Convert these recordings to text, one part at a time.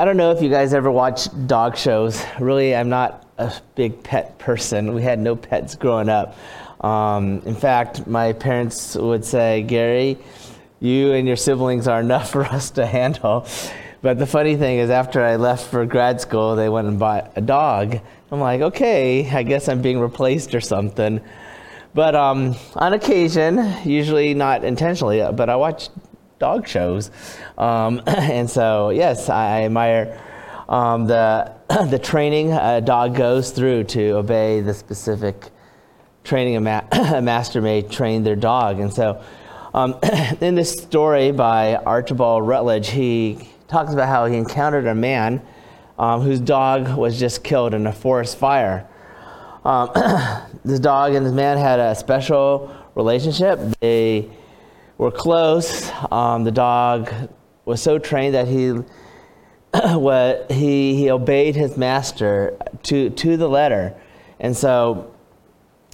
I don't know if you guys ever watch dog shows. Really, I'm not a big pet person. We had no pets growing up. Um, in fact, my parents would say, Gary, you and your siblings are enough for us to handle. But the funny thing is, after I left for grad school, they went and bought a dog. I'm like, okay, I guess I'm being replaced or something. But um, on occasion, usually not intentionally, but I watch dog shows. Um, and so, yes, I, admire um, the, the training a dog goes through to obey the specific training a, ma- a master may train their dog. And so, um, in this story by Archibald Rutledge, he talks about how he encountered a man um, whose dog was just killed in a forest fire. Um, this dog and this man had a special relationship. They were close. Um, the dog was so trained that he, what, he, he obeyed his master to, to the letter. And so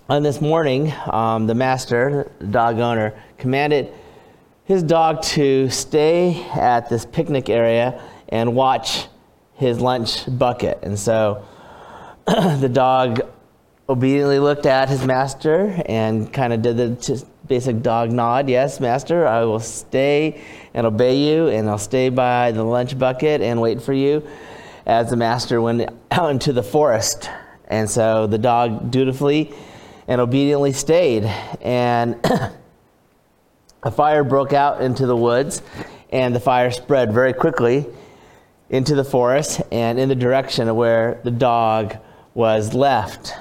on this morning, um, the master, the dog owner, commanded his dog to stay at this picnic area and watch his lunch bucket. And so the dog obediently looked at his master and kind of did the basic dog nod. Yes, master, I will stay and obey you, and I'll stay by the lunch bucket and wait for you as the master went out into the forest. And so the dog dutifully and obediently stayed. And a fire broke out into the woods, and the fire spread very quickly into the forest and in the direction of where the dog was left.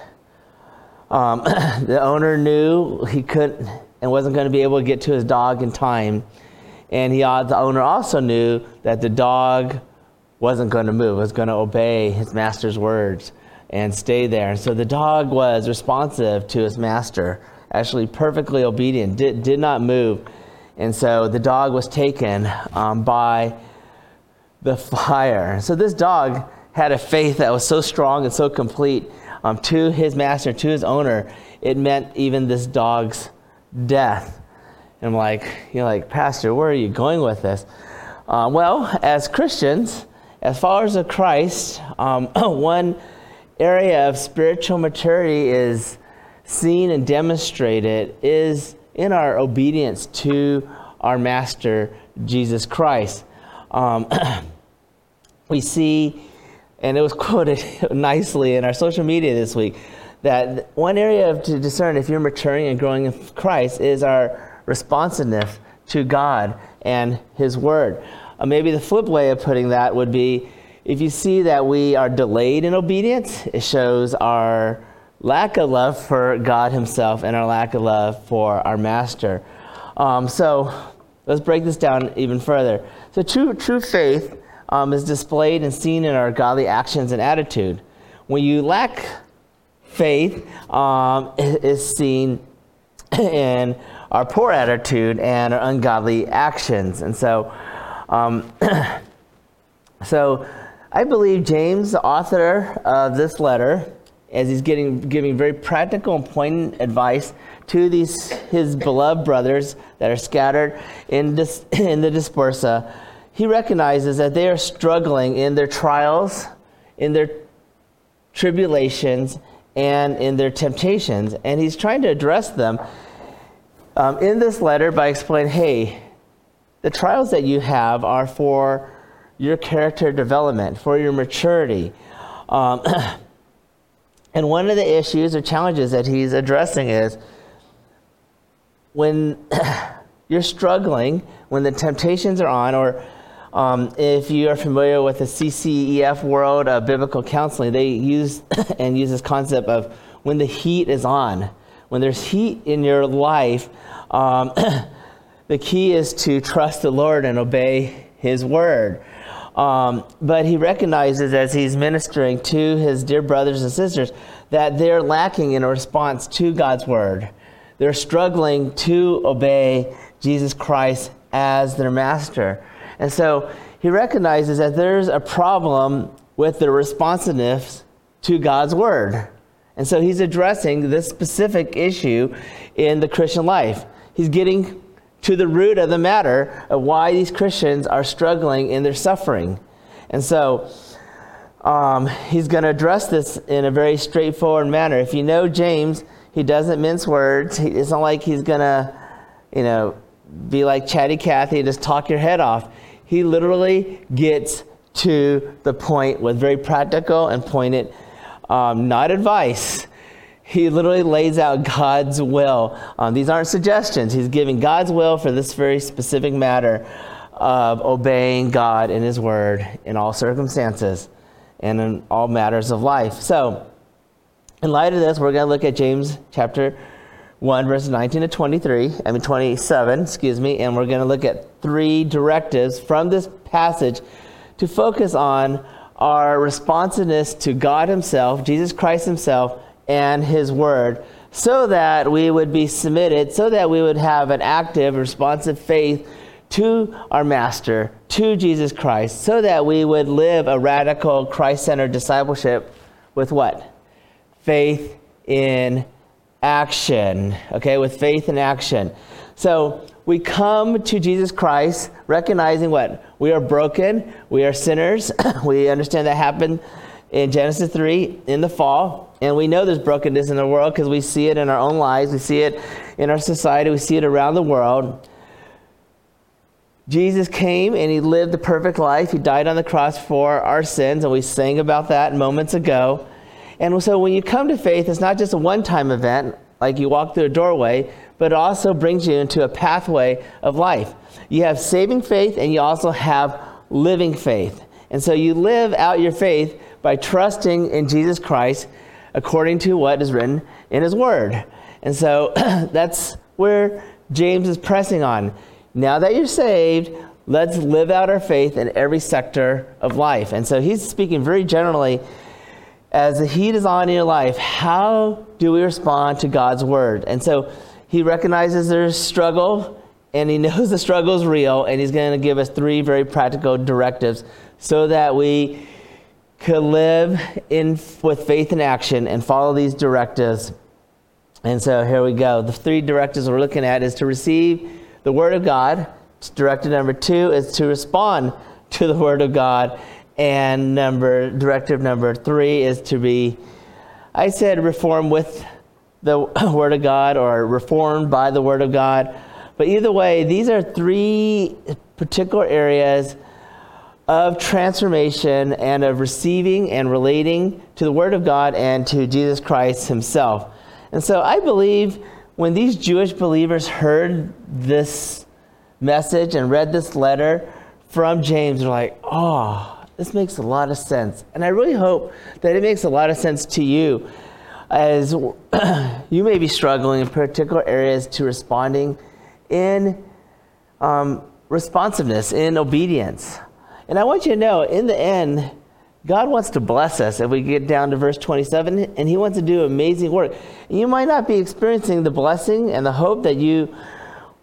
Um, the owner knew he couldn't and wasn't going to be able to get to his dog in time. And he, the owner also knew that the dog wasn't going to move, was going to obey his master's words and stay there. And so the dog was responsive to his master, actually perfectly obedient, did, did not move. And so the dog was taken um, by the fire. So this dog had a faith that was so strong and so complete um, to his master, to his owner, it meant even this dog's death. And I'm like, you're like, Pastor, where are you going with this? Um, well, as Christians, as followers of Christ, um, one area of spiritual maturity is seen and demonstrated is in our obedience to our Master, Jesus Christ. Um, we see, and it was quoted nicely in our social media this week, that one area of, to discern if you're maturing and growing in Christ is our responsiveness to God and His Word. Uh, maybe the flip way of putting that would be if you see that we are delayed in obedience, it shows our lack of love for God Himself and our lack of love for our Master. Um, so let's break this down even further. So true, true faith um, is displayed and seen in our godly actions and attitude. When you lack faith, um, is seen in our poor attitude and our ungodly actions. And so, um, so I believe James, the author of this letter, as he's getting, giving very practical and poignant advice to these his beloved brothers that are scattered in, dis, in the dispersa, he recognizes that they are struggling in their trials, in their tribulations, and in their temptations. And he's trying to address them um, in this letter by explaining hey, the trials that you have are for your character development, for your maturity. Um, and one of the issues or challenges that he's addressing is when you're struggling, when the temptations are on, or um, if you are familiar with the CCEF world of biblical counseling, they use and use this concept of when the heat is on. When there's heat in your life, um, the key is to trust the Lord and obey His word. Um, but he recognizes as he's ministering to his dear brothers and sisters that they're lacking in a response to God's word. They're struggling to obey Jesus Christ as their master. And so he recognizes that there's a problem with the responsiveness to God's word. And so he's addressing this specific issue in the Christian life. He's getting to the root of the matter of why these Christians are struggling in their suffering. And so um, he's going to address this in a very straightforward manner. If you know James, he doesn't mince words. He, it's not like he's going to, you know, be like Chatty Cathy just talk your head off. He literally gets to the point with very practical and pointed, um, not advice. He literally lays out God's will. Um, these aren't suggestions. He's giving God's will for this very specific matter of obeying God and His Word in all circumstances and in all matters of life. So, in light of this, we're going to look at James chapter 1, verses 19 to 23, I mean 27, excuse me, and we're going to look at three directives from this passage to focus on our responsiveness to God Himself, Jesus Christ Himself, and His Word, so that we would be submitted, so that we would have an active, responsive faith to our Master, to Jesus Christ, so that we would live a radical, Christ centered discipleship with what? Faith in action. Okay, with faith and action. So we come to Jesus Christ recognizing what? We are broken, we are sinners. we understand that happened in Genesis 3 in the fall. And we know there's brokenness in the world because we see it in our own lives, we see it in our society, we see it around the world. Jesus came and he lived the perfect life. He died on the cross for our sins, and we sang about that moments ago. And so when you come to faith, it's not just a one time event, like you walk through a doorway, but it also brings you into a pathway of life. You have saving faith, and you also have living faith. And so you live out your faith by trusting in Jesus Christ according to what is written in his word. And so that's where James is pressing on. Now that you're saved, let's live out our faith in every sector of life. And so he's speaking very generally as the heat is on in your life, how do we respond to God's word? And so he recognizes there's struggle and he knows the struggle is real and he's going to give us three very practical directives so that we could live in with faith and action and follow these directives. And so here we go. The three directives we're looking at is to receive the Word of God. Directive number two is to respond to the Word of God. And number directive number three is to be, I said, reform with the Word of God or reformed by the Word of God. But either way, these are three particular areas of transformation and of receiving and relating to the Word of God and to Jesus Christ Himself. And so I believe when these Jewish believers heard this message and read this letter from James, they're like, oh, this makes a lot of sense. And I really hope that it makes a lot of sense to you as you may be struggling in particular areas to responding in um, responsiveness, in obedience. And I want you to know, in the end, God wants to bless us if we get down to verse 27, and He wants to do amazing work. You might not be experiencing the blessing and the hope that you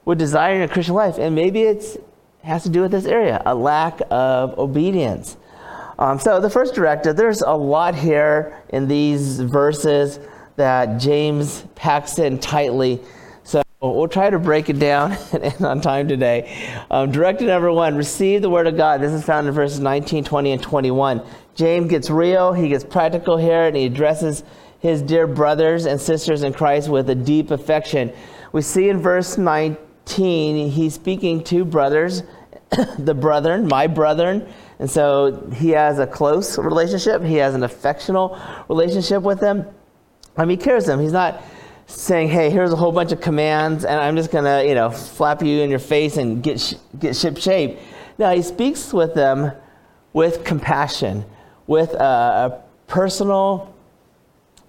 would desire in a Christian life, and maybe it has to do with this area a lack of obedience. Um, so, the first directive, there's a lot here in these verses that James packs in tightly. So, we'll try to break it down and on time today. Um, directive number one receive the word of God. This is found in verses 19, 20, and 21. James gets real, he gets practical here, and he addresses his dear brothers and sisters in Christ with a deep affection. We see in verse 19, he's speaking to brothers, the brethren, my brethren. And so he has a close relationship, he has an affectional relationship with them. I mean, he cares them. He's not saying, hey, here's a whole bunch of commands, and I'm just going to, you know, flap you in your face and get, sh- get ship shape. No, he speaks with them with compassion with a, a personal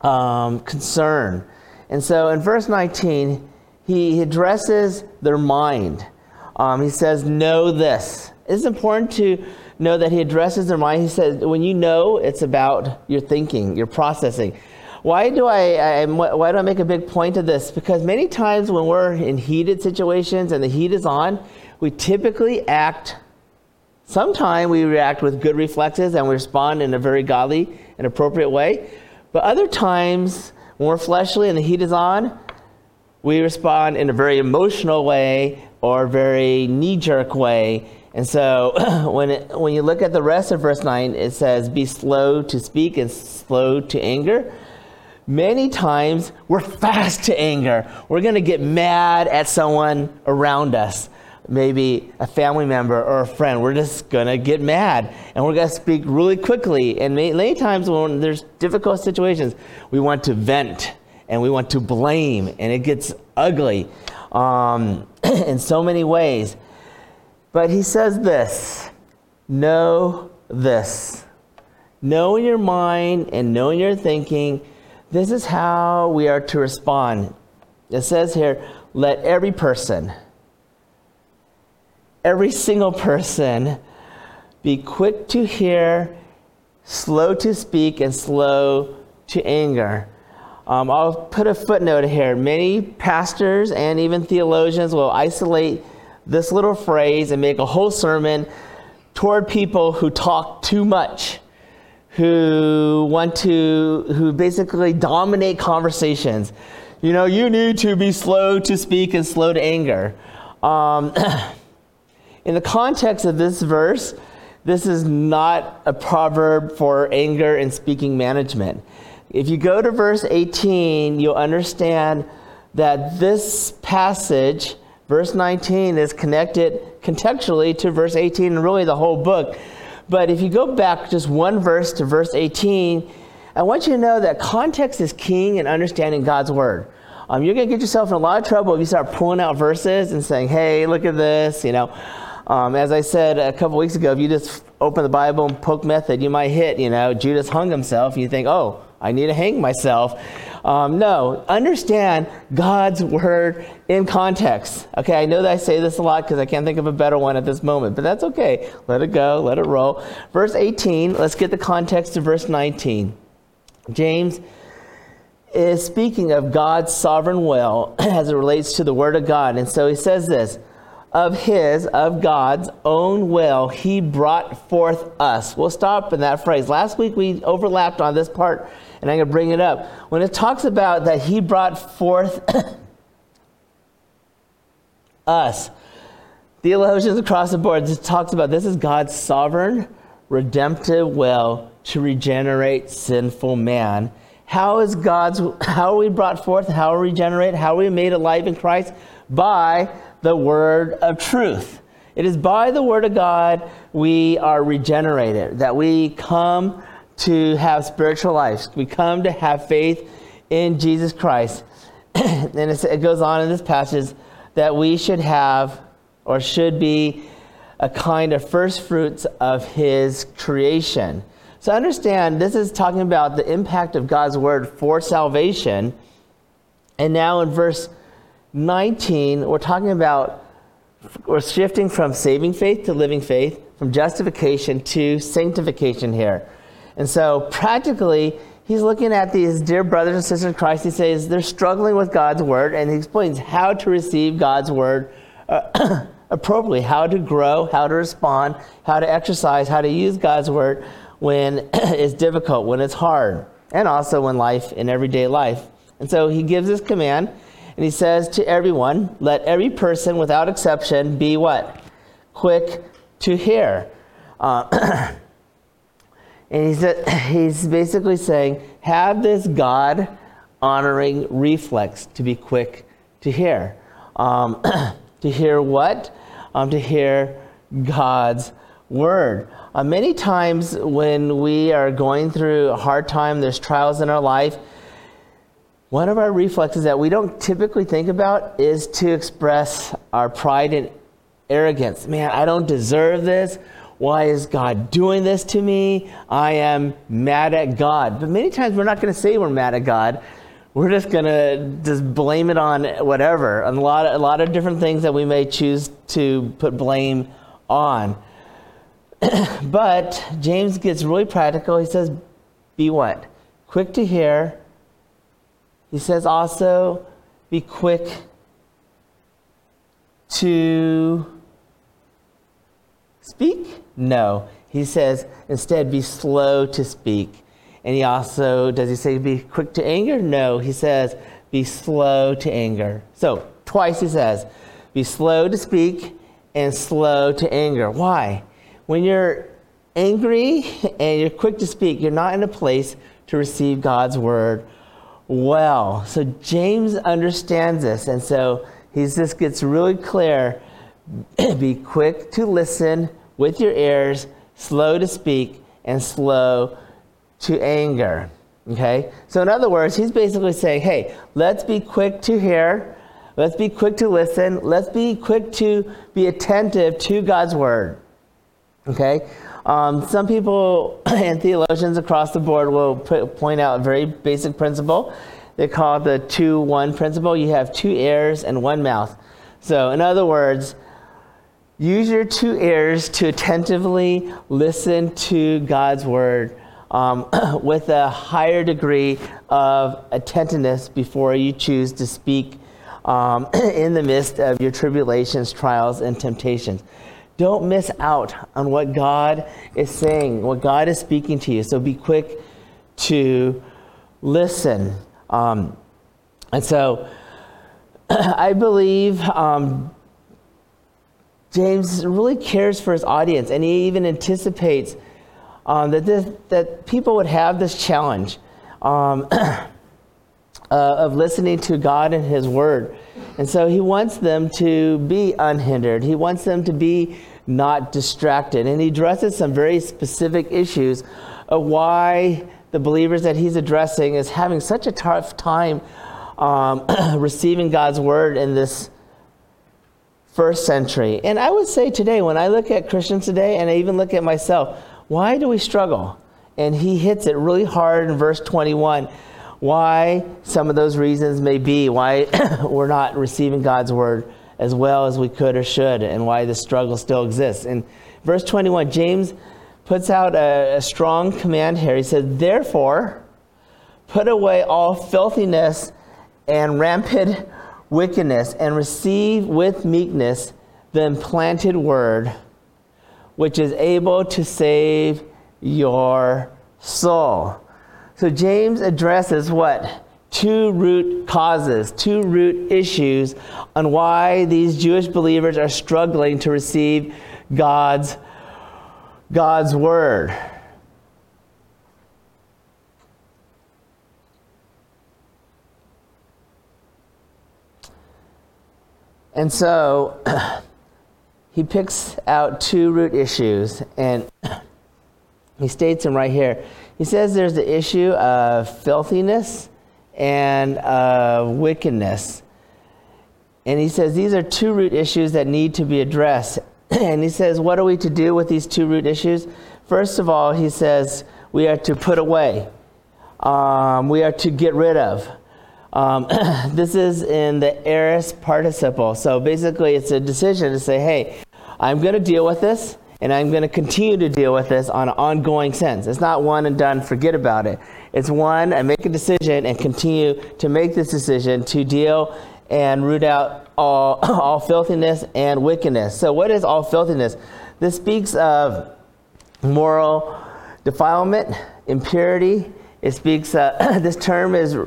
um, concern. And so in verse 19, he addresses their mind. Um, he says, Know this. It's important to know that he addresses their mind. He says, When you know, it's about your thinking, your processing. Why do I, I, why do I make a big point of this? Because many times when we're in heated situations and the heat is on, we typically act Sometimes we react with good reflexes and we respond in a very godly and appropriate way. But other times, when we're fleshly and the heat is on, we respond in a very emotional way or very knee jerk way. And so when, it, when you look at the rest of verse 9, it says, Be slow to speak and slow to anger. Many times we're fast to anger. We're going to get mad at someone around us, maybe a family member or a friend. We're just going to get mad and we're going to speak really quickly. And many, many times when there's difficult situations, we want to vent and we want to blame, and it gets ugly um, in so many ways. But he says this know this. Know in your mind and know in your thinking, this is how we are to respond. It says here, let every person, every single person, be quick to hear, slow to speak, and slow to anger. Um, I'll put a footnote here. Many pastors and even theologians will isolate this little phrase and make a whole sermon toward people who talk too much, who want to, who basically dominate conversations. You know, you need to be slow to speak and slow to anger. Um, in the context of this verse, this is not a proverb for anger and speaking management. If you go to verse 18, you'll understand that this passage, verse 19, is connected contextually to verse 18 and really the whole book. But if you go back just one verse to verse 18, I want you to know that context is king in understanding God's word. Um, you're going to get yourself in a lot of trouble if you start pulling out verses and saying, hey, look at this, you know. Um, as I said a couple weeks ago, if you just open the Bible and poke method, you might hit, you know, Judas hung himself, and you think, oh, I need to hang myself. Um, no, understand God's word in context. Okay, I know that I say this a lot because I can't think of a better one at this moment, but that's okay. Let it go, let it roll. Verse 18, let's get the context to verse 19. James is speaking of God's sovereign will as it relates to the word of God. And so he says this of his, of God's own will, he brought forth us. We'll stop in that phrase. Last week we overlapped on this part and I'm going to bring it up. When it talks about that he brought forth us, theologians across the board just talks about this is God's sovereign, redemptive will to regenerate sinful man. How is God's how are we brought forth? How are we regenerated? How are we made alive in Christ? By the word of truth. It is by the word of God we are regenerated, that we come to have spiritual life. We come to have faith in Jesus Christ. and it goes on in this passage that we should have or should be a kind of first fruits of his creation. So understand this is talking about the impact of God's word for salvation. And now in verse 19, we're talking about we're shifting from saving faith to living faith, from justification to sanctification here. And so, practically, he's looking at these dear brothers and sisters in Christ. He says they're struggling with God's word, and he explains how to receive God's word uh, appropriately, how to grow, how to respond, how to exercise, how to use God's word when it's difficult, when it's hard, and also in life, in everyday life. And so, he gives this command, and he says to everyone, Let every person without exception be what? Quick to hear. Uh, And he's, he's basically saying, have this God honoring reflex to be quick to hear. Um, to hear what? Um, to hear God's word. Uh, many times when we are going through a hard time, there's trials in our life, one of our reflexes that we don't typically think about is to express our pride and arrogance. Man, I don't deserve this. Why is God doing this to me? I am mad at God. But many times we're not going to say we're mad at God. We're just going to just blame it on whatever. A lot, of, a lot of different things that we may choose to put blame on. but James gets really practical. He says, Be what? Quick to hear. He says also, Be quick to speak no. He says, instead, be slow to speak. And he also, does he say be quick to anger? No. He says, be slow to anger. So, twice he says, be slow to speak and slow to anger. Why? When you're angry and you're quick to speak, you're not in a place to receive God's word well. So James understands this, and so he just gets really clear be quick to listen with your ears, slow to speak, and slow to anger. Okay? So, in other words, he's basically saying, hey, let's be quick to hear, let's be quick to listen, let's be quick to be attentive to God's word. Okay? Um, some people and theologians across the board will point out a very basic principle. They call it the 2 1 principle. You have two ears and one mouth. So, in other words, use your two ears to attentively listen to God's word um, with a higher degree of attentiveness before you choose to speak um, in the midst of your tribulations, trials, and temptations. Don't miss out on what God is saying, what God is speaking to you. So be quick to listen. Um, and so I believe um, James really cares for his audience, and he even anticipates um, that, this, that people would have this challenge um, uh, of listening to God and His Word. And so he wants them to be unhindered. He wants them to be not distracted. And he addresses some very specific issues of why the believers that he's addressing is having such a tough time um, receiving God's word in this first century. And I would say today, when I look at Christians today, and I even look at myself, why do we struggle? And he hits it really hard in verse 21 why some of those reasons may be why we're not receiving God's word as well as we could or should, and why the struggle still exists. In verse 21, James puts out a, a strong command here. He said, Therefore, put away all filthiness and rampant wickedness, and receive with meekness the implanted word, which is able to save your soul. So James addresses what? Two root causes, two root issues on why these Jewish believers are struggling to receive God's, God's word. And so he picks out two root issues and he states them right here. He says there's the issue of filthiness and uh, wickedness. And he says these are two root issues that need to be addressed. and he says, what are we to do with these two root issues? First of all, he says we are to put away, um, we are to get rid of. Um, this is in the aorist participle. So basically, it's a decision to say, hey, I'm going to deal with this and I'm going to continue to deal with this on an ongoing sense. It's not one and done, forget about it. It's one, I make a decision and continue to make this decision to deal and root out all, all filthiness and wickedness. So, what is all filthiness? This speaks of moral defilement, impurity. It speaks, uh, this term is,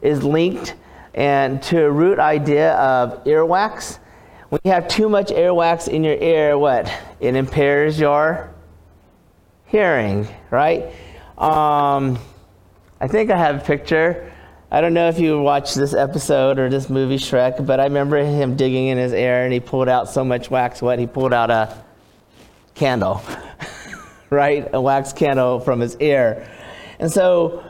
is linked and to a root idea of earwax when you have too much earwax in your ear, what? It impairs your hearing, right? Um, I think I have a picture. I don't know if you watched this episode or this movie Shrek, but I remember him digging in his ear and he pulled out so much wax. What? He pulled out a candle, right? A wax candle from his ear. And so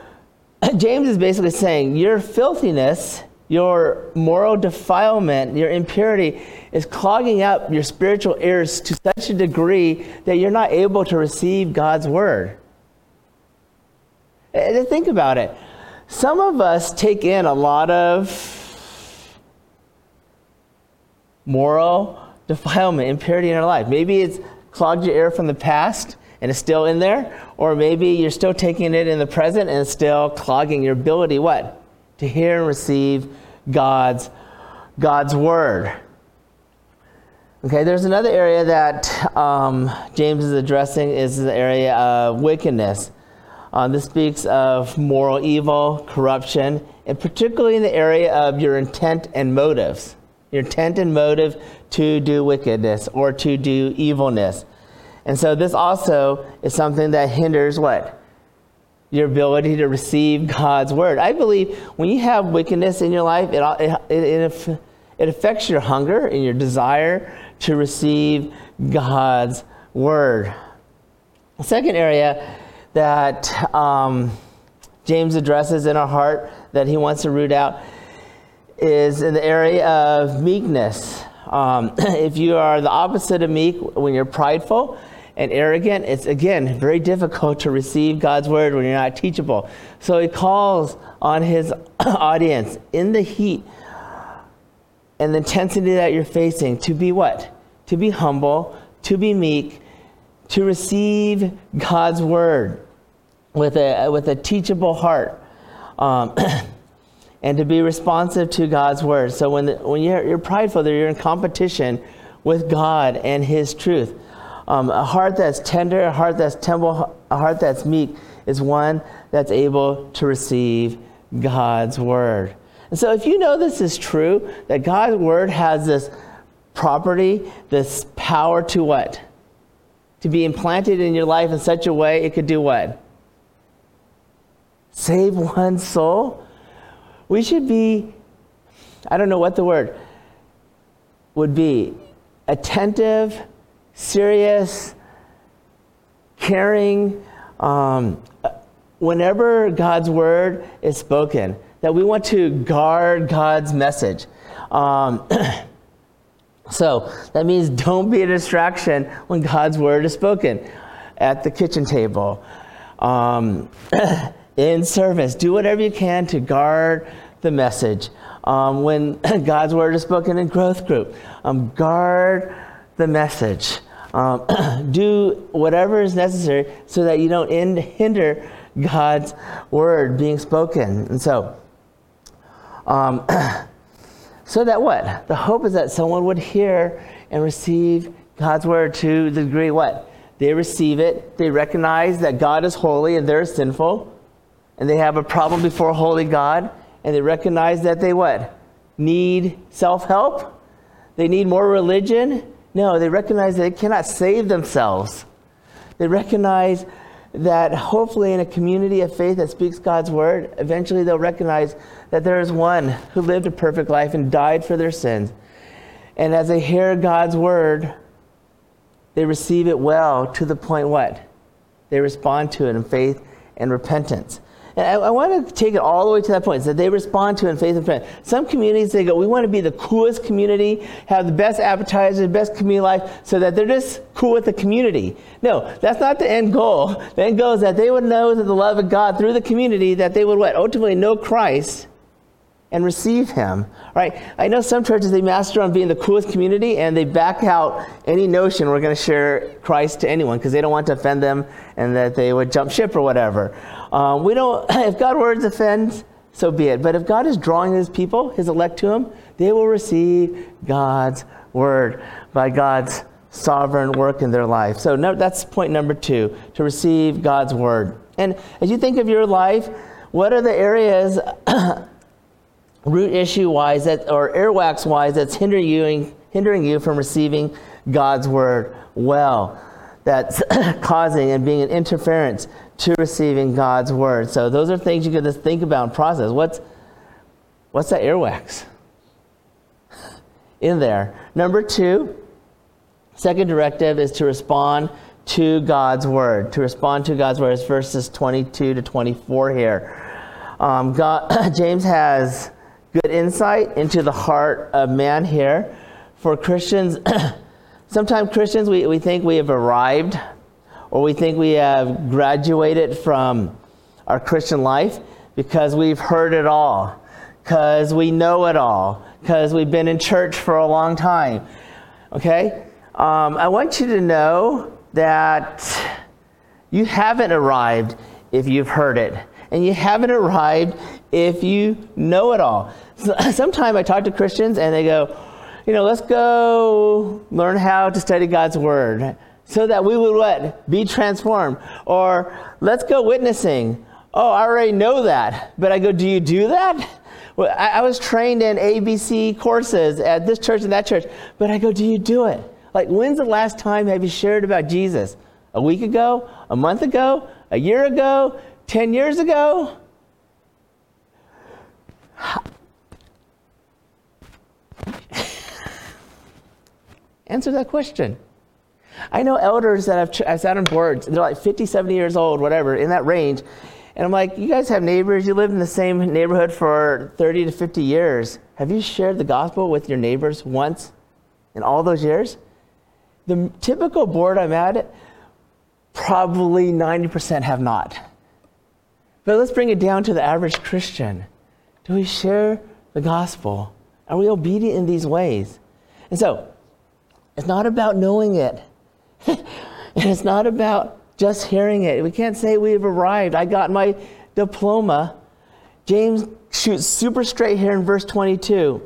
James is basically saying your filthiness your moral defilement, your impurity is clogging up your spiritual ears to such a degree that you're not able to receive God's word. And think about it. Some of us take in a lot of moral defilement, impurity in our life. Maybe it's clogged your ear from the past and it's still in there, or maybe you're still taking it in the present and it's still clogging your ability what? to hear and receive God's, God's word. Okay, there's another area that um, James is addressing is the area of wickedness. Uh, this speaks of moral evil, corruption, and particularly in the area of your intent and motives. your intent and motive to do wickedness or to do evilness. And so this also is something that hinders what? Your ability to receive God's word. I believe when you have wickedness in your life, it, it, it, it affects your hunger and your desire to receive God's word. The second area that um, James addresses in our heart that he wants to root out is in the area of meekness. Um, if you are the opposite of meek, when you're prideful and arrogant, it's again very difficult to receive God's word when you're not teachable. So he calls on his audience in the heat and the intensity that you're facing to be what? To be humble, to be meek, to receive God's word with a, with a teachable heart. Um, and to be responsive to God's word. So when, the, when you're, you're prideful, you're in competition with God and His truth. Um, a heart that's tender, a heart that's temple, a heart that's meek is one that's able to receive God's word. And so, if you know this is true, that God's word has this property, this power to what? To be implanted in your life in such a way it could do what? Save one soul we should be, I don't know what the word would be, attentive, serious, caring, um, whenever God's word is spoken, that we want to guard God's message. Um, so that means don't be a distraction when God's word is spoken at the kitchen table. Um, in service. Do whatever you can to guard the message. Um, when God's word is spoken in growth group, um, guard the message. Um, do whatever is necessary so that you don't end, hinder God's word being spoken. And so, um, so that what? The hope is that someone would hear and receive God's word to the degree what? They receive it, they recognize that God is holy and they're sinful and they have a problem before holy God, and they recognize that they what? Need self-help? They need more religion? No, they recognize that they cannot save themselves. They recognize that hopefully in a community of faith that speaks God's word, eventually they'll recognize that there is one who lived a perfect life and died for their sins. And as they hear God's word, they receive it well to the point what? They respond to it in faith and repentance. I, I, want to take it all the way to that point, that they respond to in faith and prayer. Some communities, they go, we want to be the coolest community, have the best appetizers, best community life, so that they're just cool with the community. No, that's not the end goal. The end goal is that they would know that the love of God through the community, that they would what? Ultimately know Christ and receive him right i know some churches they master on being the coolest community and they back out any notion we're going to share christ to anyone because they don't want to offend them and that they would jump ship or whatever um, we don't, if God words offend, so be it. But if God is drawing his people, his elect to him, they will receive God's word by God's sovereign work in their life. So no, that's point number two, to receive God's word. And as you think of your life, what are the areas, root issue wise, that, or earwax wise, that's hindering you, hindering you from receiving God's word well? That's causing and being an interference to receiving God's word. So those are things you can just think about and process. What's what's that earwax in there? Number two, second directive is to respond to God's word. To respond to God's word is verses 22 to 24 here. Um, God, James has good insight into the heart of man here. For Christians, sometimes Christians, we, we think we have arrived or we think we have graduated from our Christian life because we've heard it all, because we know it all, because we've been in church for a long time. Okay? Um, I want you to know that you haven't arrived if you've heard it, and you haven't arrived if you know it all. So, sometimes I talk to Christians and they go, you know, let's go learn how to study God's Word so that we would what? Be transformed. Or let's go witnessing. Oh, I already know that. But I go, do you do that? Well, I, I was trained in ABC courses at this church and that church, but I go, do you do it? Like, when's the last time have you shared about Jesus? A week ago? A month ago? A year ago? 10 years ago? Answer that question. I know elders that have I've sat on boards, they're like 50, 70 years old, whatever, in that range. And I'm like, you guys have neighbors, you live in the same neighborhood for 30 to 50 years. Have you shared the gospel with your neighbors once in all those years? The typical board I'm at, probably 90% have not. But let's bring it down to the average Christian. Do we share the gospel? Are we obedient in these ways? And so, it's not about knowing it. it's not about just hearing it. We can't say we've arrived. I got my diploma. James shoots super straight here in verse 22.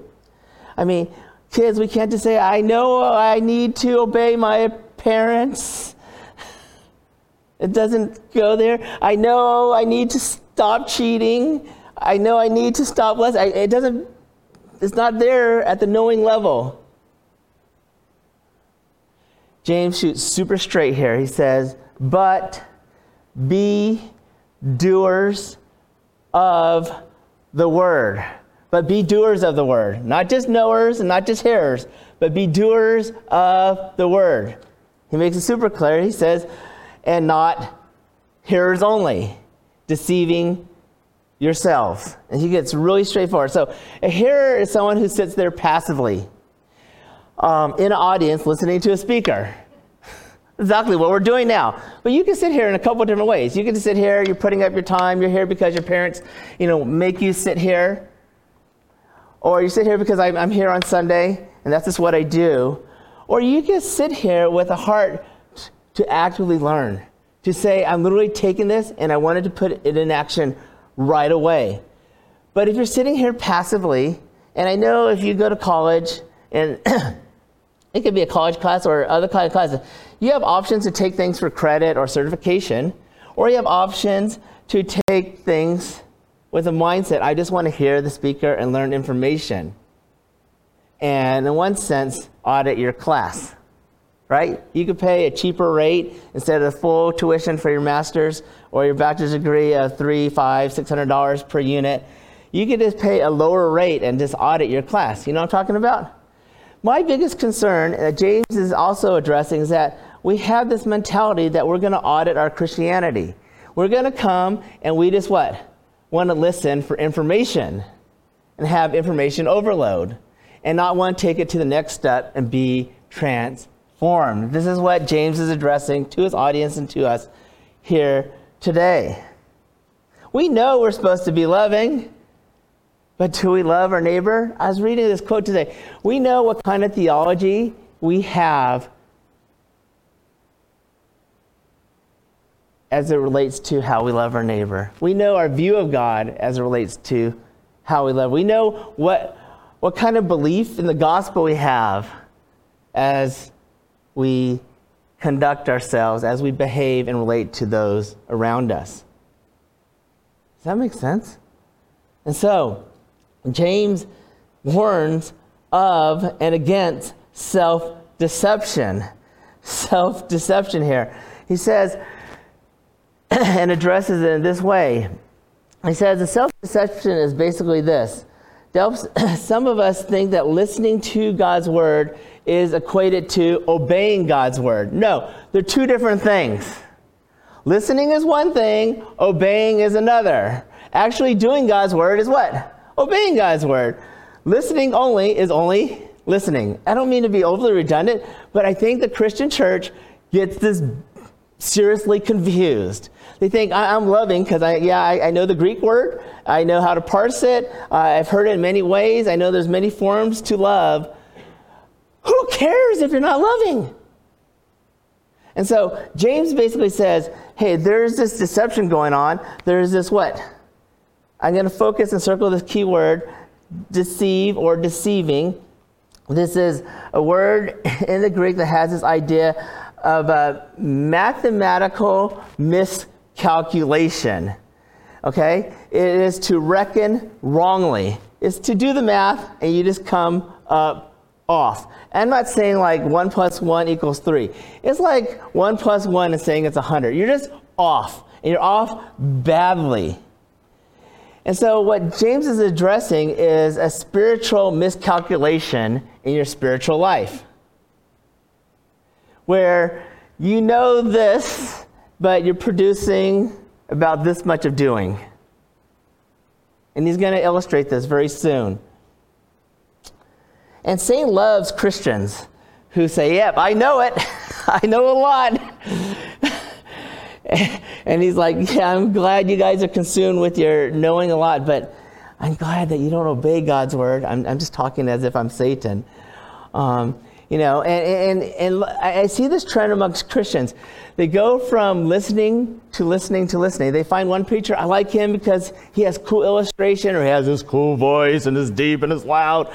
I mean, kids, we can't just say, I know I need to obey my parents. It doesn't go there. I know I need to stop cheating. I know I need to stop less. It doesn't, it's not there at the knowing level. James shoots super straight here. He says, But be doers of the word. But be doers of the word. Not just knowers and not just hearers, but be doers of the word. He makes it super clear. He says, And not hearers only, deceiving yourselves. And he gets really straightforward. So a hearer is someone who sits there passively um, in an audience listening to a speaker. exactly what we're doing now. But you can sit here in a couple different ways. You can sit here, you're putting up your time, you're here because your parents, you know, make you sit here. Or you sit here because I'm, I'm here on Sunday and that's just what I do. Or you can sit here with a heart to actively learn, to say, I'm literally taking this and I wanted to put it in action right away. But if you're sitting here passively, and I know if you go to college and It could be a college class or other kind of classes. You have options to take things for credit or certification, or you have options to take things with a mindset I just want to hear the speaker and learn information. And in one sense, audit your class, right? You could pay a cheaper rate instead of full tuition for your master's or your bachelor's degree of three, five, six hundred dollars per unit. You could just pay a lower rate and just audit your class. You know what I'm talking about? My biggest concern that James is also addressing is that we have this mentality that we're going to audit our Christianity. We're going to come and we just what? Want to listen for information and have information overload and not want to take it to the next step and be transformed. This is what James is addressing to his audience and to us here today. We know we're supposed to be loving. But do we love our neighbor? I was reading this quote today. We know what kind of theology we have as it relates to how we love our neighbor. We know our view of God as it relates to how we love. We know what, what kind of belief in the gospel we have as we conduct ourselves, as we behave and relate to those around us. Does that make sense? And so, James warns of and against self deception. Self deception here. He says, and addresses it in this way. He says, the self deception is basically this. Some of us think that listening to God's word is equated to obeying God's word. No, they're two different things. Listening is one thing, obeying is another. Actually, doing God's word is what? Obeying God's word. Listening only is only listening. I don't mean to be overly redundant, but I think the Christian church gets this seriously confused. They think I, am loving because I, yeah, I, I, know the Greek word. I know how to parse it. Uh, I've heard it in many ways. I know there's many forms to love. Who cares if you're not loving? And so James basically says, hey, there's this deception going on. There's this what? I'm going to focus and circle this key word, deceive or deceiving. This is a word in the Greek that has this idea of a mathematical miscalculation. Okay? It is to reckon wrongly. It's to do the math and you just come up off. I'm not saying like 1 plus 1 equals 3. It's like 1 plus 1 is saying it's 100. You're just off. And you're off badly. And so, what James is addressing is a spiritual miscalculation in your spiritual life. Where you know this, but you're producing about this much of doing. And he's going to illustrate this very soon. And Satan loves Christians who say, Yep, I know it. I know a lot. and he's like, Yeah, I'm glad you guys are consumed with your knowing a lot, but I'm glad that you don't obey God's word. I'm, I'm just talking as if I'm Satan. Um, you know, and, and, and I see this trend amongst Christians. They go from listening to listening to listening. They find one preacher, I like him because he has cool illustration or he has this cool voice and is deep and is loud.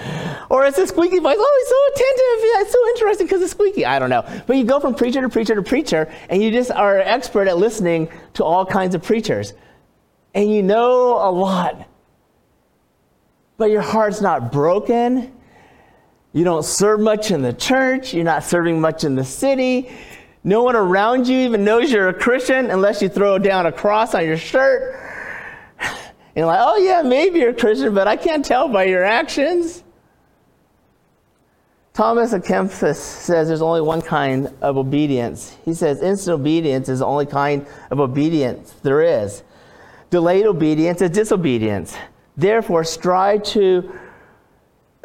Or it's a squeaky voice. Oh, he's so attentive. Yeah, it's so interesting because it's squeaky. I don't know. But you go from preacher to preacher to preacher and you just are an expert at listening to all kinds of preachers. And you know a lot. But your heart's not broken you don't serve much in the church. You're not serving much in the city. No one around you even knows you're a Christian unless you throw down a cross on your shirt. And like, oh, yeah, maybe you're a Christian, but I can't tell by your actions. Thomas Kempis says there's only one kind of obedience. He says instant obedience is the only kind of obedience there is. Delayed obedience is disobedience. Therefore, strive to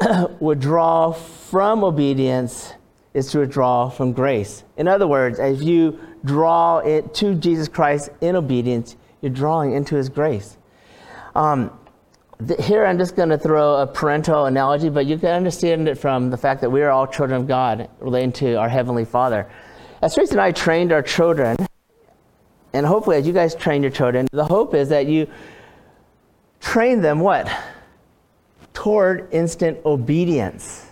withdraw from obedience is to withdraw from grace. In other words, as you draw it to Jesus Christ in obedience, you're drawing into his grace. Um, th- here I'm just going to throw a parental analogy, but you can understand it from the fact that we are all children of God relating to our Heavenly Father. As Tracy and I trained our children, and hopefully as you guys train your children, the hope is that you train them what? Toward instant obedience.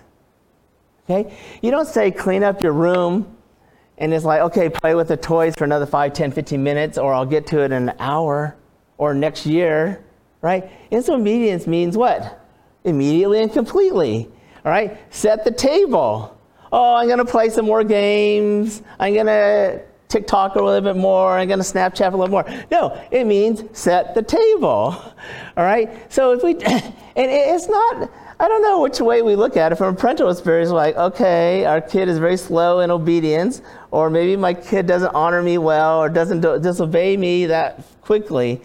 Okay? You don't say clean up your room and it's like, okay, play with the toys for another 5, 10, 15 minutes, or I'll get to it in an hour or next year, right? Instant obedience means what? Immediately and completely. All right? Set the table. Oh, I'm going to play some more games. I'm going to TikTok a little bit more. I'm going to Snapchat a little more. No, it means set the table. All right? So if we, and it's not, I don't know which way we look at it. From a parental experience, like, okay, our kid is very slow in obedience, or maybe my kid doesn't honor me well, or doesn't do, disobey me that quickly.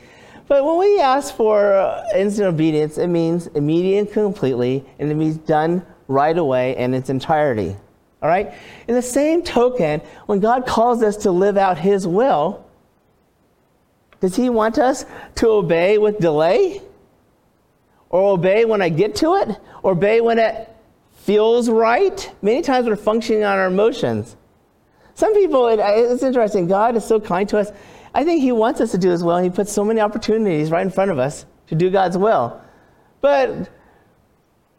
But when we ask for uh, instant obedience, it means immediate and completely, and it means done right away in its entirety. All right? In the same token, when God calls us to live out His will, does He want us to obey with delay? Or obey when I get to it? Or obey when it feels right? Many times we're functioning on our emotions. Some people, it's interesting, God is so kind to us. I think He wants us to do His will, and He puts so many opportunities right in front of us to do God's will. But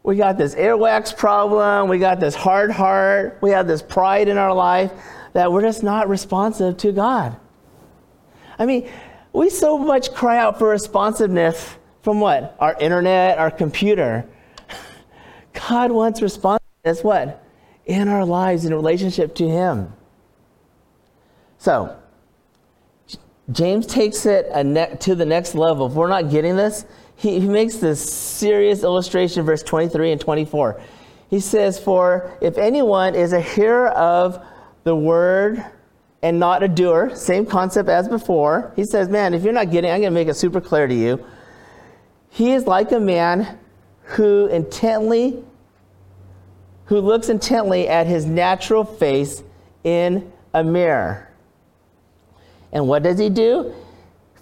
we got this airwax problem, we got this hard heart, we have this pride in our life that we're just not responsive to God. I mean, we so much cry out for responsiveness from what? Our internet, our computer. God wants responsiveness, what? In our lives, in relationship to Him. So, James takes it ne- to the next level. If we're not getting this, he, he makes this serious illustration, verse 23 and 24. He says, For if anyone is a hearer of the word and not a doer, same concept as before, he says, Man, if you're not getting, I'm going to make it super clear to you. He is like a man who intently, who looks intently at his natural face in a mirror. And what does he do?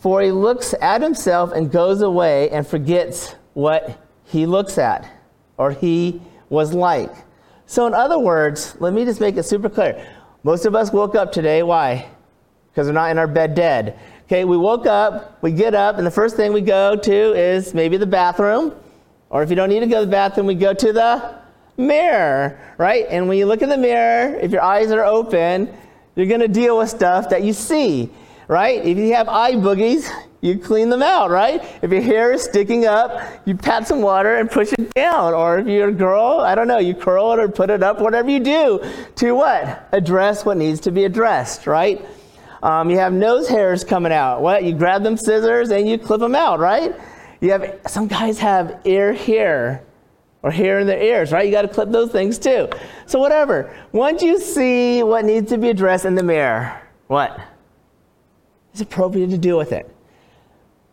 For he looks at himself and goes away and forgets what he looks at or he was like. So, in other words, let me just make it super clear. Most of us woke up today. Why? Because we're not in our bed dead. Okay, we woke up, we get up, and the first thing we go to is maybe the bathroom. Or if you don't need to go to the bathroom, we go to the mirror, right? And when you look in the mirror, if your eyes are open, you're going to deal with stuff that you see right? If you have eye boogies, you clean them out, right? If your hair is sticking up, you pat some water and push it down. Or if you're a girl, I don't know, you curl it or put it up, whatever you do to what? Address what needs to be addressed, right? Um, you have nose hairs coming out. What? You grab them scissors and you clip them out, right? You have some guys have ear hair or hair in their ears, right? You got to clip those things too. So whatever. Once you see what needs to be addressed in the mirror, what? It's appropriate to do with it.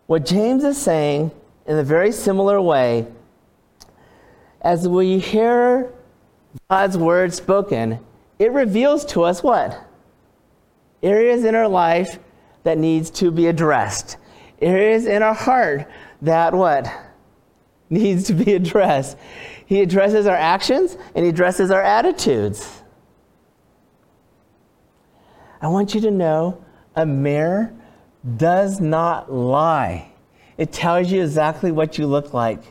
What James is saying in a very similar way, as we hear God's word spoken, it reveals to us what? Areas in our life that needs to be addressed. Areas in our heart that what? Needs to be addressed. He addresses our actions and he addresses our attitudes. I want you to know a mirror does not lie. It tells you exactly what you look like.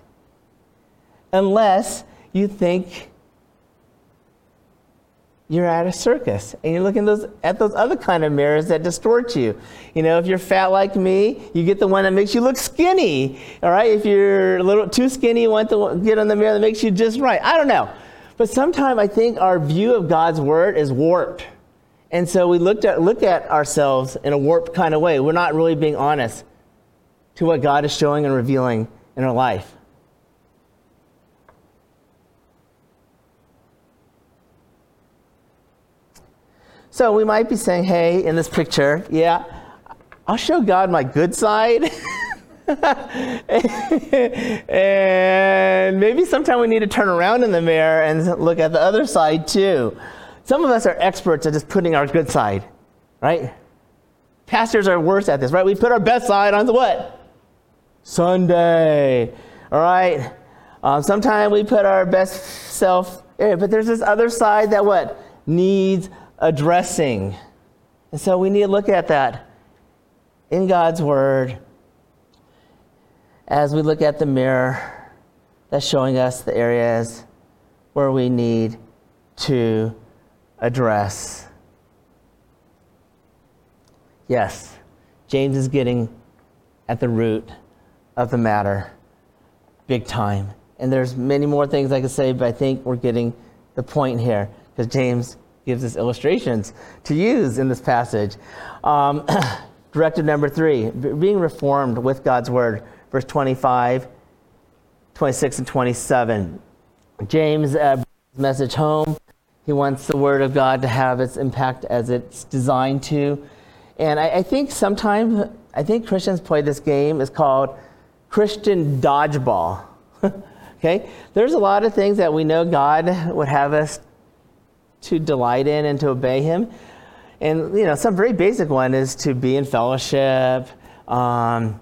Unless you think you're at a circus and you're looking those, at those other kind of mirrors that distort you. You know, if you're fat like me, you get the one that makes you look skinny. All right, if you're a little too skinny, you want to get on the mirror that makes you just right. I don't know. But sometimes I think our view of God's word is warped. And so we looked at, look at ourselves in a warped kind of way. We're not really being honest to what God is showing and revealing in our life. So we might be saying, hey, in this picture, yeah, I'll show God my good side. and maybe sometime we need to turn around in the mirror and look at the other side too. Some of us are experts at just putting our good side, right? Pastors are worse at this, right? We put our best side on the what? Sunday, all right? Um, sometimes we put our best self, but there's this other side that what? Needs addressing. And so we need to look at that in God's Word as we look at the mirror that's showing us the areas where we need to address. Yes, James is getting at the root of the matter big time. And there's many more things I could say, but I think we're getting the point here because James gives us illustrations to use in this passage. Um, directive number three being reformed with God's word, verse 25, 26, and 27. James' uh, message home. He wants the word of God to have its impact as it's designed to. And I, I think sometimes, I think Christians play this game. It's called Christian dodgeball. okay? There's a lot of things that we know God would have us to delight in and to obey Him. And, you know, some very basic one is to be in fellowship, um,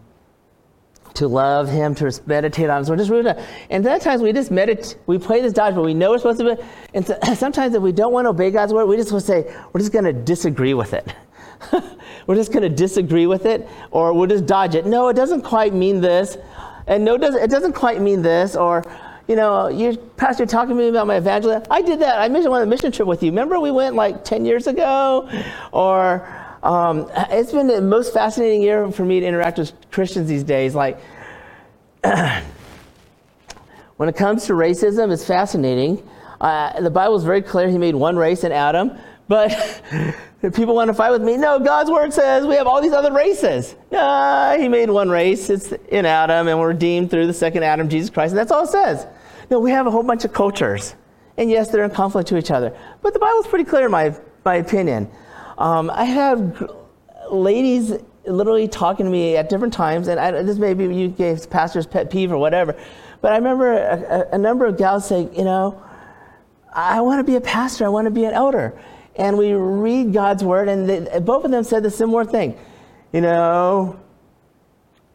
to love Him, to meditate on Him. So we're just really, and at times we just meditate, we play this dodge, but we know we're supposed to be. And so, sometimes if we don't want to obey God's word, we just say, we're just going to disagree with it. we're just going to disagree with it, or we'll just dodge it. No, it doesn't quite mean this. And no, it doesn't quite mean this, or you know, you pastor talking to me about my evangelism. I did that. I mentioned one of the mission trip with you. Remember we went like 10 years ago? Or um, it's been the most fascinating year for me to interact with Christians these days. Like, when it comes to racism, it's fascinating. Uh, the Bible is very clear. He made one race in Adam, but people want to fight with me. No, God's word says we have all these other races. No, he made one race. It's in Adam, and we're redeemed through the second Adam, Jesus Christ, and that's all it says. No, we have a whole bunch of cultures. And yes, they're in conflict to each other. But the Bible's pretty clear, in my, my opinion. Um, I have ladies literally talking to me at different times, and I, this may be you gave pastor's pet peeve or whatever, but I remember a, a, a number of gals saying, you know, I want to be a pastor, I want to be an elder. And we read God's word, and they, both of them said the similar thing. You know,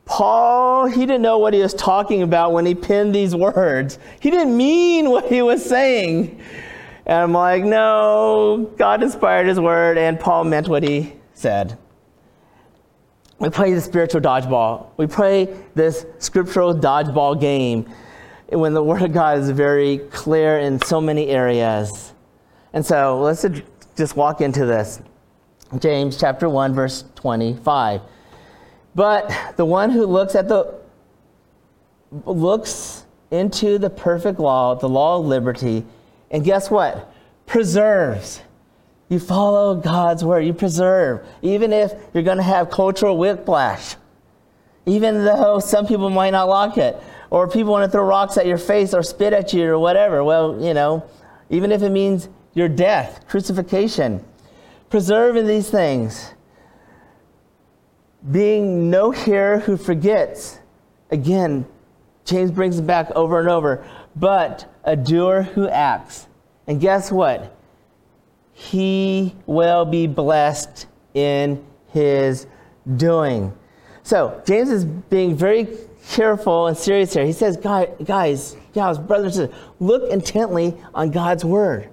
Paul, he didn't know what he was talking about when he penned these words. He didn't mean what he was saying. And I'm like, no, God inspired his word, and Paul meant what he said. We play the spiritual dodgeball. We play this scriptural dodgeball game when the word of God is very clear in so many areas. And so let's just walk into this. James chapter 1, verse 25. But the one who looks at the looks into the perfect law, the law of liberty, and guess what? Preserves. You follow God's word, you preserve, even if you're going to have cultural whiplash, even though some people might not like it, or people want to throw rocks at your face or spit at you or whatever. Well, you know, even if it means your death, crucifixion, preserve in these things. Being no hearer who forgets. Again, James brings it back over and over, but a doer who acts. And guess what? He will be blessed in his doing. So, James is being very careful and serious here. He says, guys, brothers look intently on God's word.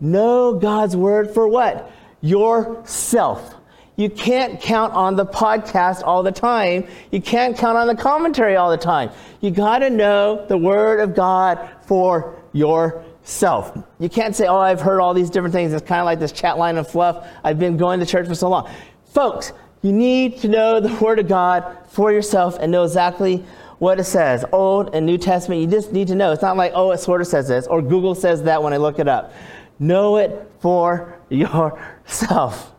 Know God's word for what? Yourself. You can't count on the podcast all the time. You can't count on the commentary all the time. You got to know the Word of God for yourself. You can't say, oh, I've heard all these different things. It's kind of like this chat line of fluff. I've been going to church for so long. Folks, you need to know the Word of God for yourself and know exactly what it says. Old and New Testament, you just need to know. It's not like, oh, it sort of says this, or Google says that when I look it up. Know it for yourself.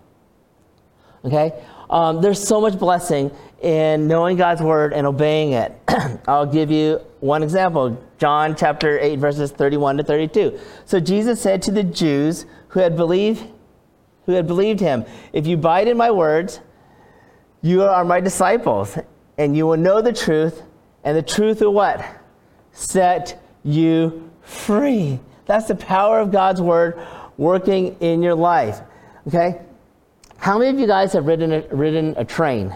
Okay? Um, there's so much blessing in knowing God's word and obeying it. I'll give you one example John chapter 8, verses 31 to 32. So Jesus said to the Jews who had believed, who had believed him, If you abide in my words, you are my disciples, and you will know the truth, and the truth will what? Set you free. That's the power of God's word working in your life. Okay? How many of you guys have ridden a, ridden a train?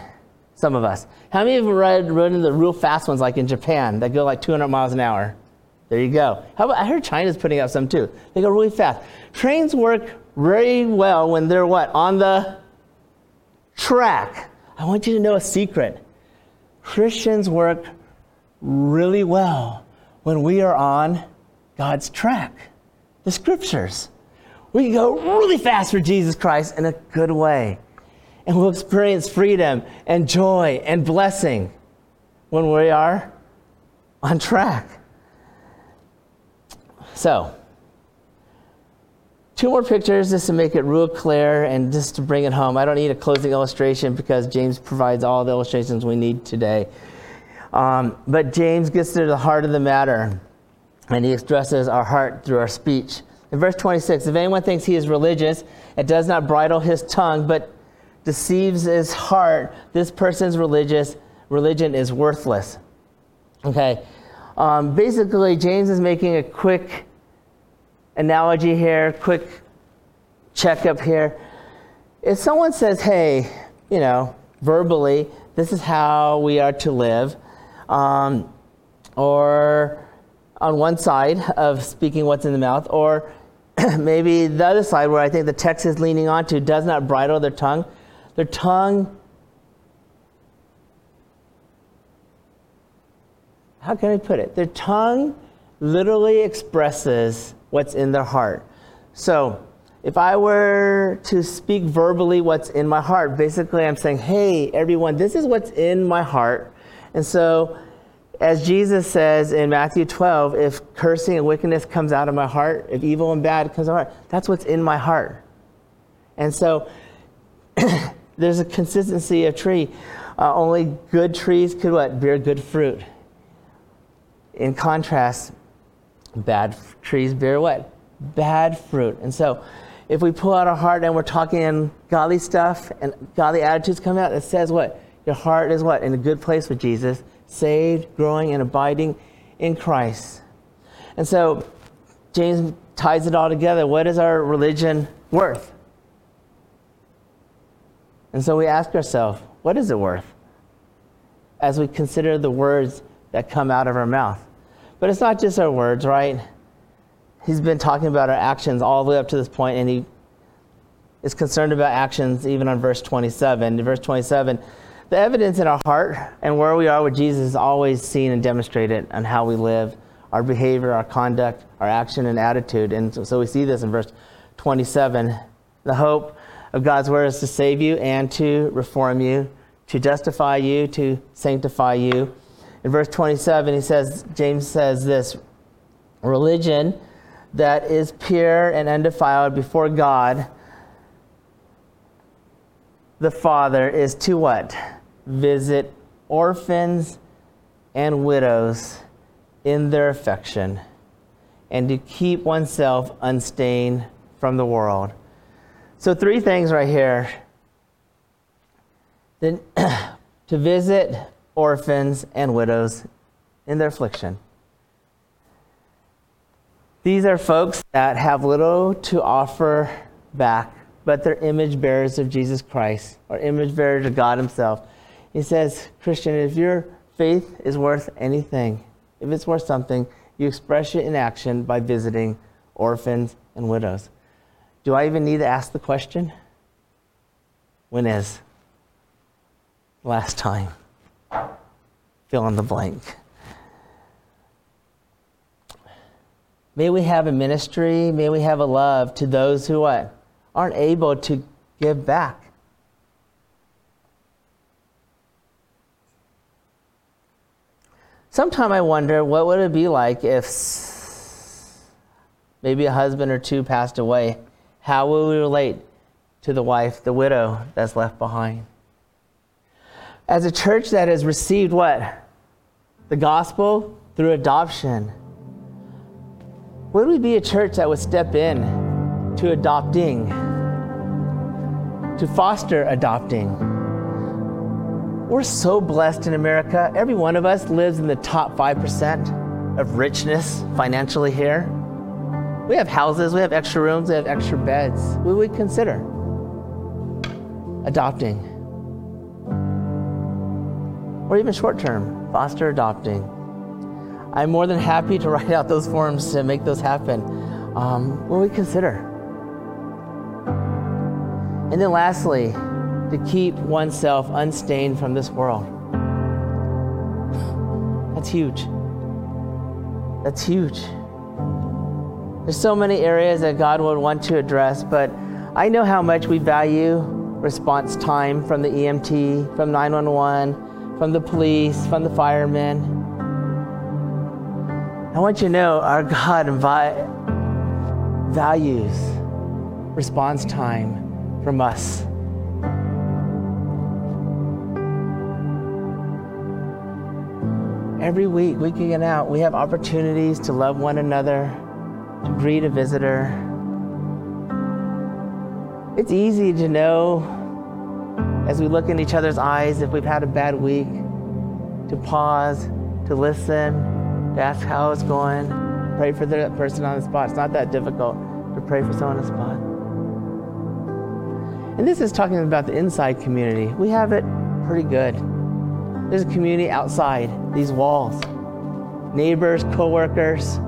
Some of us. How many of you have ridden the real fast ones like in Japan that go like 200 miles an hour? There you go. About, I heard China's putting out some too. They go really fast. Trains work very well when they're what? On the track. I want you to know a secret. Christians work really well when we are on God's track, the scriptures. We can go really fast for Jesus Christ in a good way. And we'll experience freedom and joy and blessing when we are on track. So, two more pictures just to make it real clear and just to bring it home. I don't need a closing illustration because James provides all the illustrations we need today. Um, but James gets to the heart of the matter and he expresses our heart through our speech. In verse 26, if anyone thinks he is religious and does not bridle his tongue, but deceives his heart, this person's religious religion is worthless. Okay. Um, basically, James is making a quick analogy here, quick checkup here. If someone says, hey, you know, verbally, this is how we are to live, um, or on one side of speaking what's in the mouth, or maybe the other side where I think the text is leaning onto does not bridle their tongue. Their tongue, how can I put it? Their tongue literally expresses what's in their heart. So, if I were to speak verbally what's in my heart, basically I'm saying, hey, everyone, this is what's in my heart. And so as Jesus says in Matthew 12, if cursing and wickedness comes out of my heart, if evil and bad comes out of my heart, that's what's in my heart. And so there's a consistency of tree. Uh, only good trees could what? Bear good fruit. In contrast, bad f- trees bear what? Bad fruit. And so if we pull out our heart and we're talking in godly stuff and godly attitudes come out, it says what? Your heart is what? In a good place with Jesus saved, growing, and abiding in Christ. And so James ties it all together. What is our religion worth? And so we ask ourselves, what is it worth? As we consider the words that come out of our mouth. But it's not just our words, right? He's been talking about our actions all the way up to this point, and he is concerned about actions even on verse 27. In verse 27, the evidence in our heart and where we are with Jesus is always seen and demonstrated on how we live, our behavior, our conduct, our action, and attitude. And so, so we see this in verse 27. The hope of God's word is to save you and to reform you, to justify you, to sanctify you. In verse 27, he says, James says this religion that is pure and undefiled before God the Father is to what? Visit orphans and widows in their affection and to keep oneself unstained from the world. So, three things right here. Then, to visit orphans and widows in their affliction. These are folks that have little to offer back, but they're image bearers of Jesus Christ or image bearers of God Himself. He says, Christian, if your faith is worth anything, if it's worth something, you express it in action by visiting orphans and widows. Do I even need to ask the question? When is? Last time. Fill in the blank. May we have a ministry, may we have a love to those who what? Aren't able to give back. Sometimes I wonder what would it be like if maybe a husband or two passed away? How will we relate to the wife, the widow that's left behind? As a church that has received what? The gospel through adoption. Would we be a church that would step in to adopting, to foster adopting? We're so blessed in America. Every one of us lives in the top 5% of richness financially here. We have houses, we have extra rooms, we have extra beds. We would consider adopting. Or even short term, foster adopting. I'm more than happy to write out those forms to make those happen. Um, what we consider. And then lastly, to keep oneself unstained from this world. That's huge. That's huge. There's so many areas that God would want to address, but I know how much we value response time from the EMT, from 911, from the police, from the firemen. I want you to know our God invi- values response time from us. Every week, week in and out, we have opportunities to love one another, to greet a visitor. It's easy to know as we look in each other's eyes if we've had a bad week, to pause, to listen, to ask how it's going, pray for the person on the spot. It's not that difficult to pray for someone on the spot. And this is talking about the inside community. We have it pretty good. There's a community outside these walls neighbors, coworkers.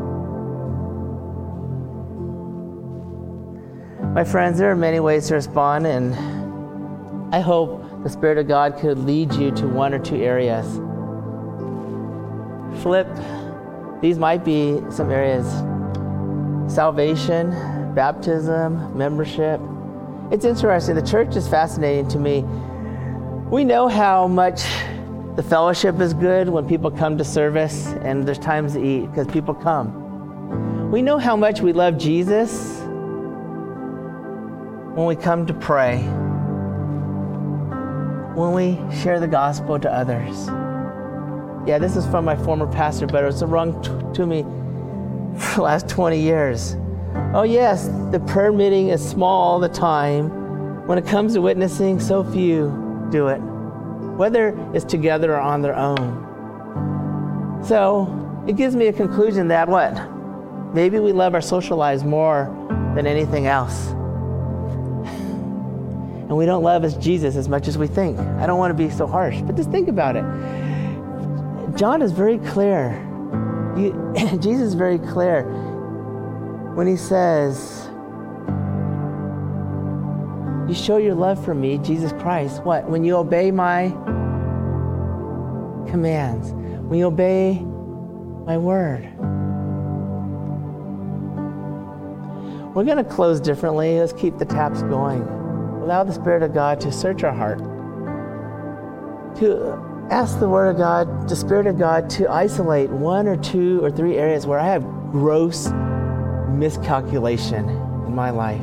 My friends, there are many ways to respond, and I hope the Spirit of God could lead you to one or two areas. Flip, these might be some areas salvation, baptism, membership. It's interesting. The church is fascinating to me. We know how much the fellowship is good when people come to service and there's times to eat because people come. We know how much we love Jesus when we come to pray, when we share the gospel to others. Yeah, this is from my former pastor, but it was wrong t- to me for the last 20 years. Oh, yes, the prayer meeting is small all the time. When it comes to witnessing, so few do it whether it's together or on their own. So it gives me a conclusion that what? Maybe we love our social lives more than anything else. And we don't love as Jesus as much as we think. I don't want to be so harsh, but just think about it. John is very clear. You, Jesus is very clear when he says, you show your love for me, Jesus Christ. What? When you obey my commands, when you obey my word. We're going to close differently. Let's keep the taps going. Allow the Spirit of God to search our heart. to ask the Word of God, the Spirit of God, to isolate one or two or three areas where I have gross miscalculation in my life.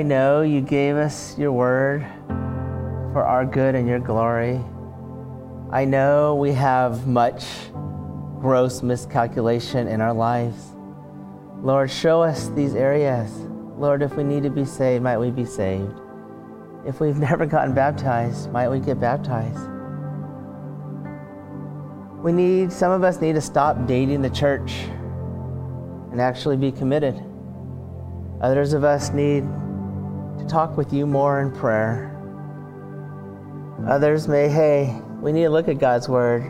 I know you gave us your word for our good and your glory. I know we have much gross miscalculation in our lives. Lord, show us these areas. Lord, if we need to be saved, might we be saved? If we've never gotten baptized, might we get baptized? We need, some of us need to stop dating the church and actually be committed. Others of us need to talk with you more in prayer. Others may, hey, we need to look at God's Word.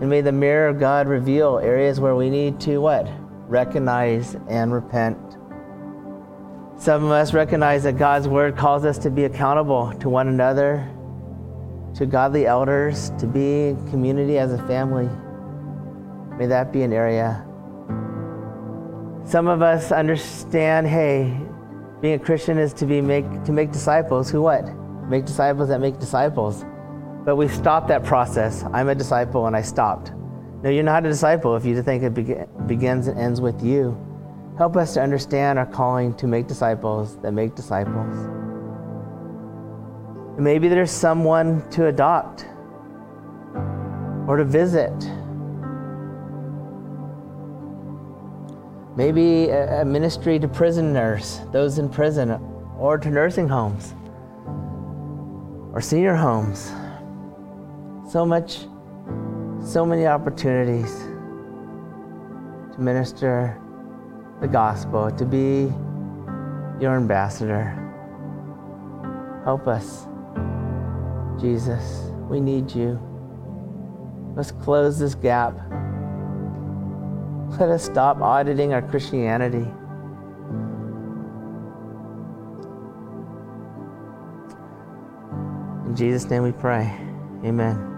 And may the mirror of God reveal areas where we need to what? Recognize and repent. Some of us recognize that God's Word calls us to be accountable to one another, to godly elders, to be community as a family. May that be an area. Some of us understand, hey, being a Christian is to be make to make disciples who what? Make disciples that make disciples. But we stopped that process. I'm a disciple and I stopped. No, you're not a disciple if you think it begins and ends with you. Help us to understand our calling to make disciples that make disciples. Maybe there's someone to adopt or to visit maybe a, ministry to prisoners, those in prison, or to nursing homes or senior homes. So much, so many opportunities to minister the gospel, to be your ambassador. Help us, Jesus. We need you. Let's close this gap. Let us stop auditing our Christianity. In Jesus' name we pray. Amen.